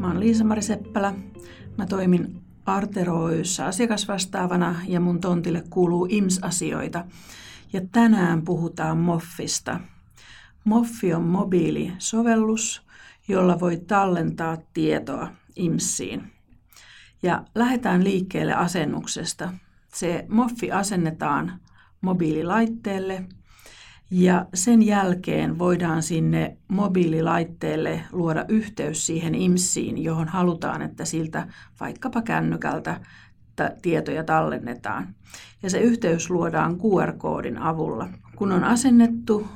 Mä oon Liisa-Mari Seppälä. Mä toimin Arteroissa asiakasvastaavana ja mun tontille kuuluu IMS-asioita. Ja tänään puhutaan Moffista. Moffi on mobiilisovellus, jolla voi tallentaa tietoa IMSiin. Ja lähdetään liikkeelle asennuksesta. Se Moffi asennetaan mobiililaitteelle ja sen jälkeen voidaan sinne mobiililaitteelle luoda yhteys siihen IMSiin, johon halutaan, että siltä vaikkapa kännykältä tietoja tallennetaan. Ja se yhteys luodaan QR-koodin avulla. Kun on asennettu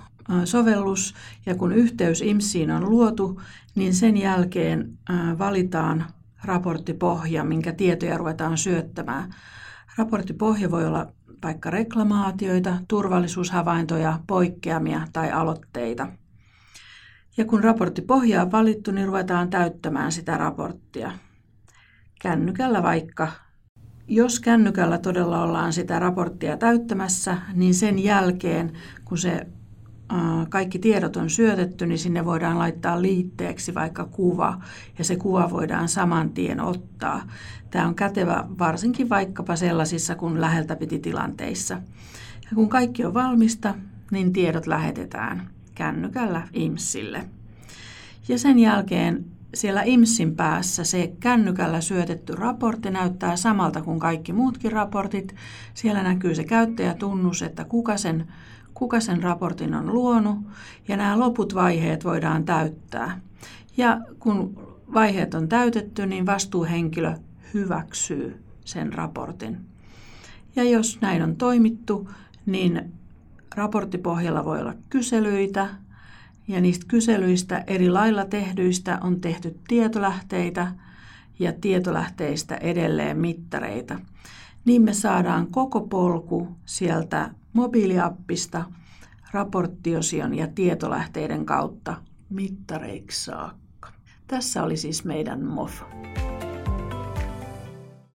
sovellus ja kun yhteys IMSiin on luotu, niin sen jälkeen valitaan raporttipohja, minkä tietoja ruvetaan syöttämään. Raporttipohja voi olla vaikka reklamaatioita, turvallisuushavaintoja, poikkeamia tai aloitteita. Ja kun raporttipohja on valittu, niin ruvetaan täyttämään sitä raporttia. Kännykällä vaikka. Jos kännykällä todella ollaan sitä raporttia täyttämässä, niin sen jälkeen, kun se kaikki tiedot on syötetty, niin sinne voidaan laittaa liitteeksi vaikka kuva, ja se kuva voidaan saman tien ottaa. Tämä on kätevä varsinkin vaikkapa sellaisissa kuin läheltä piti tilanteissa. Ja kun kaikki on valmista, niin tiedot lähetetään kännykällä IMSille. Ja sen jälkeen siellä IMSin päässä se kännykällä syötetty raportti näyttää samalta kuin kaikki muutkin raportit. Siellä näkyy se käyttäjätunnus, että kuka sen kuka sen raportin on luonut ja nämä loput vaiheet voidaan täyttää. Ja kun vaiheet on täytetty, niin vastuuhenkilö hyväksyy sen raportin. Ja jos näin on toimittu, niin raporttipohjalla voi olla kyselyitä, ja niistä kyselyistä eri lailla tehdyistä on tehty tietolähteitä ja tietolähteistä edelleen mittareita. Niin me saadaan koko polku sieltä mobiiliappista raporttiosion ja tietolähteiden kautta mittareiksi saakka. Tässä oli siis meidän MOF.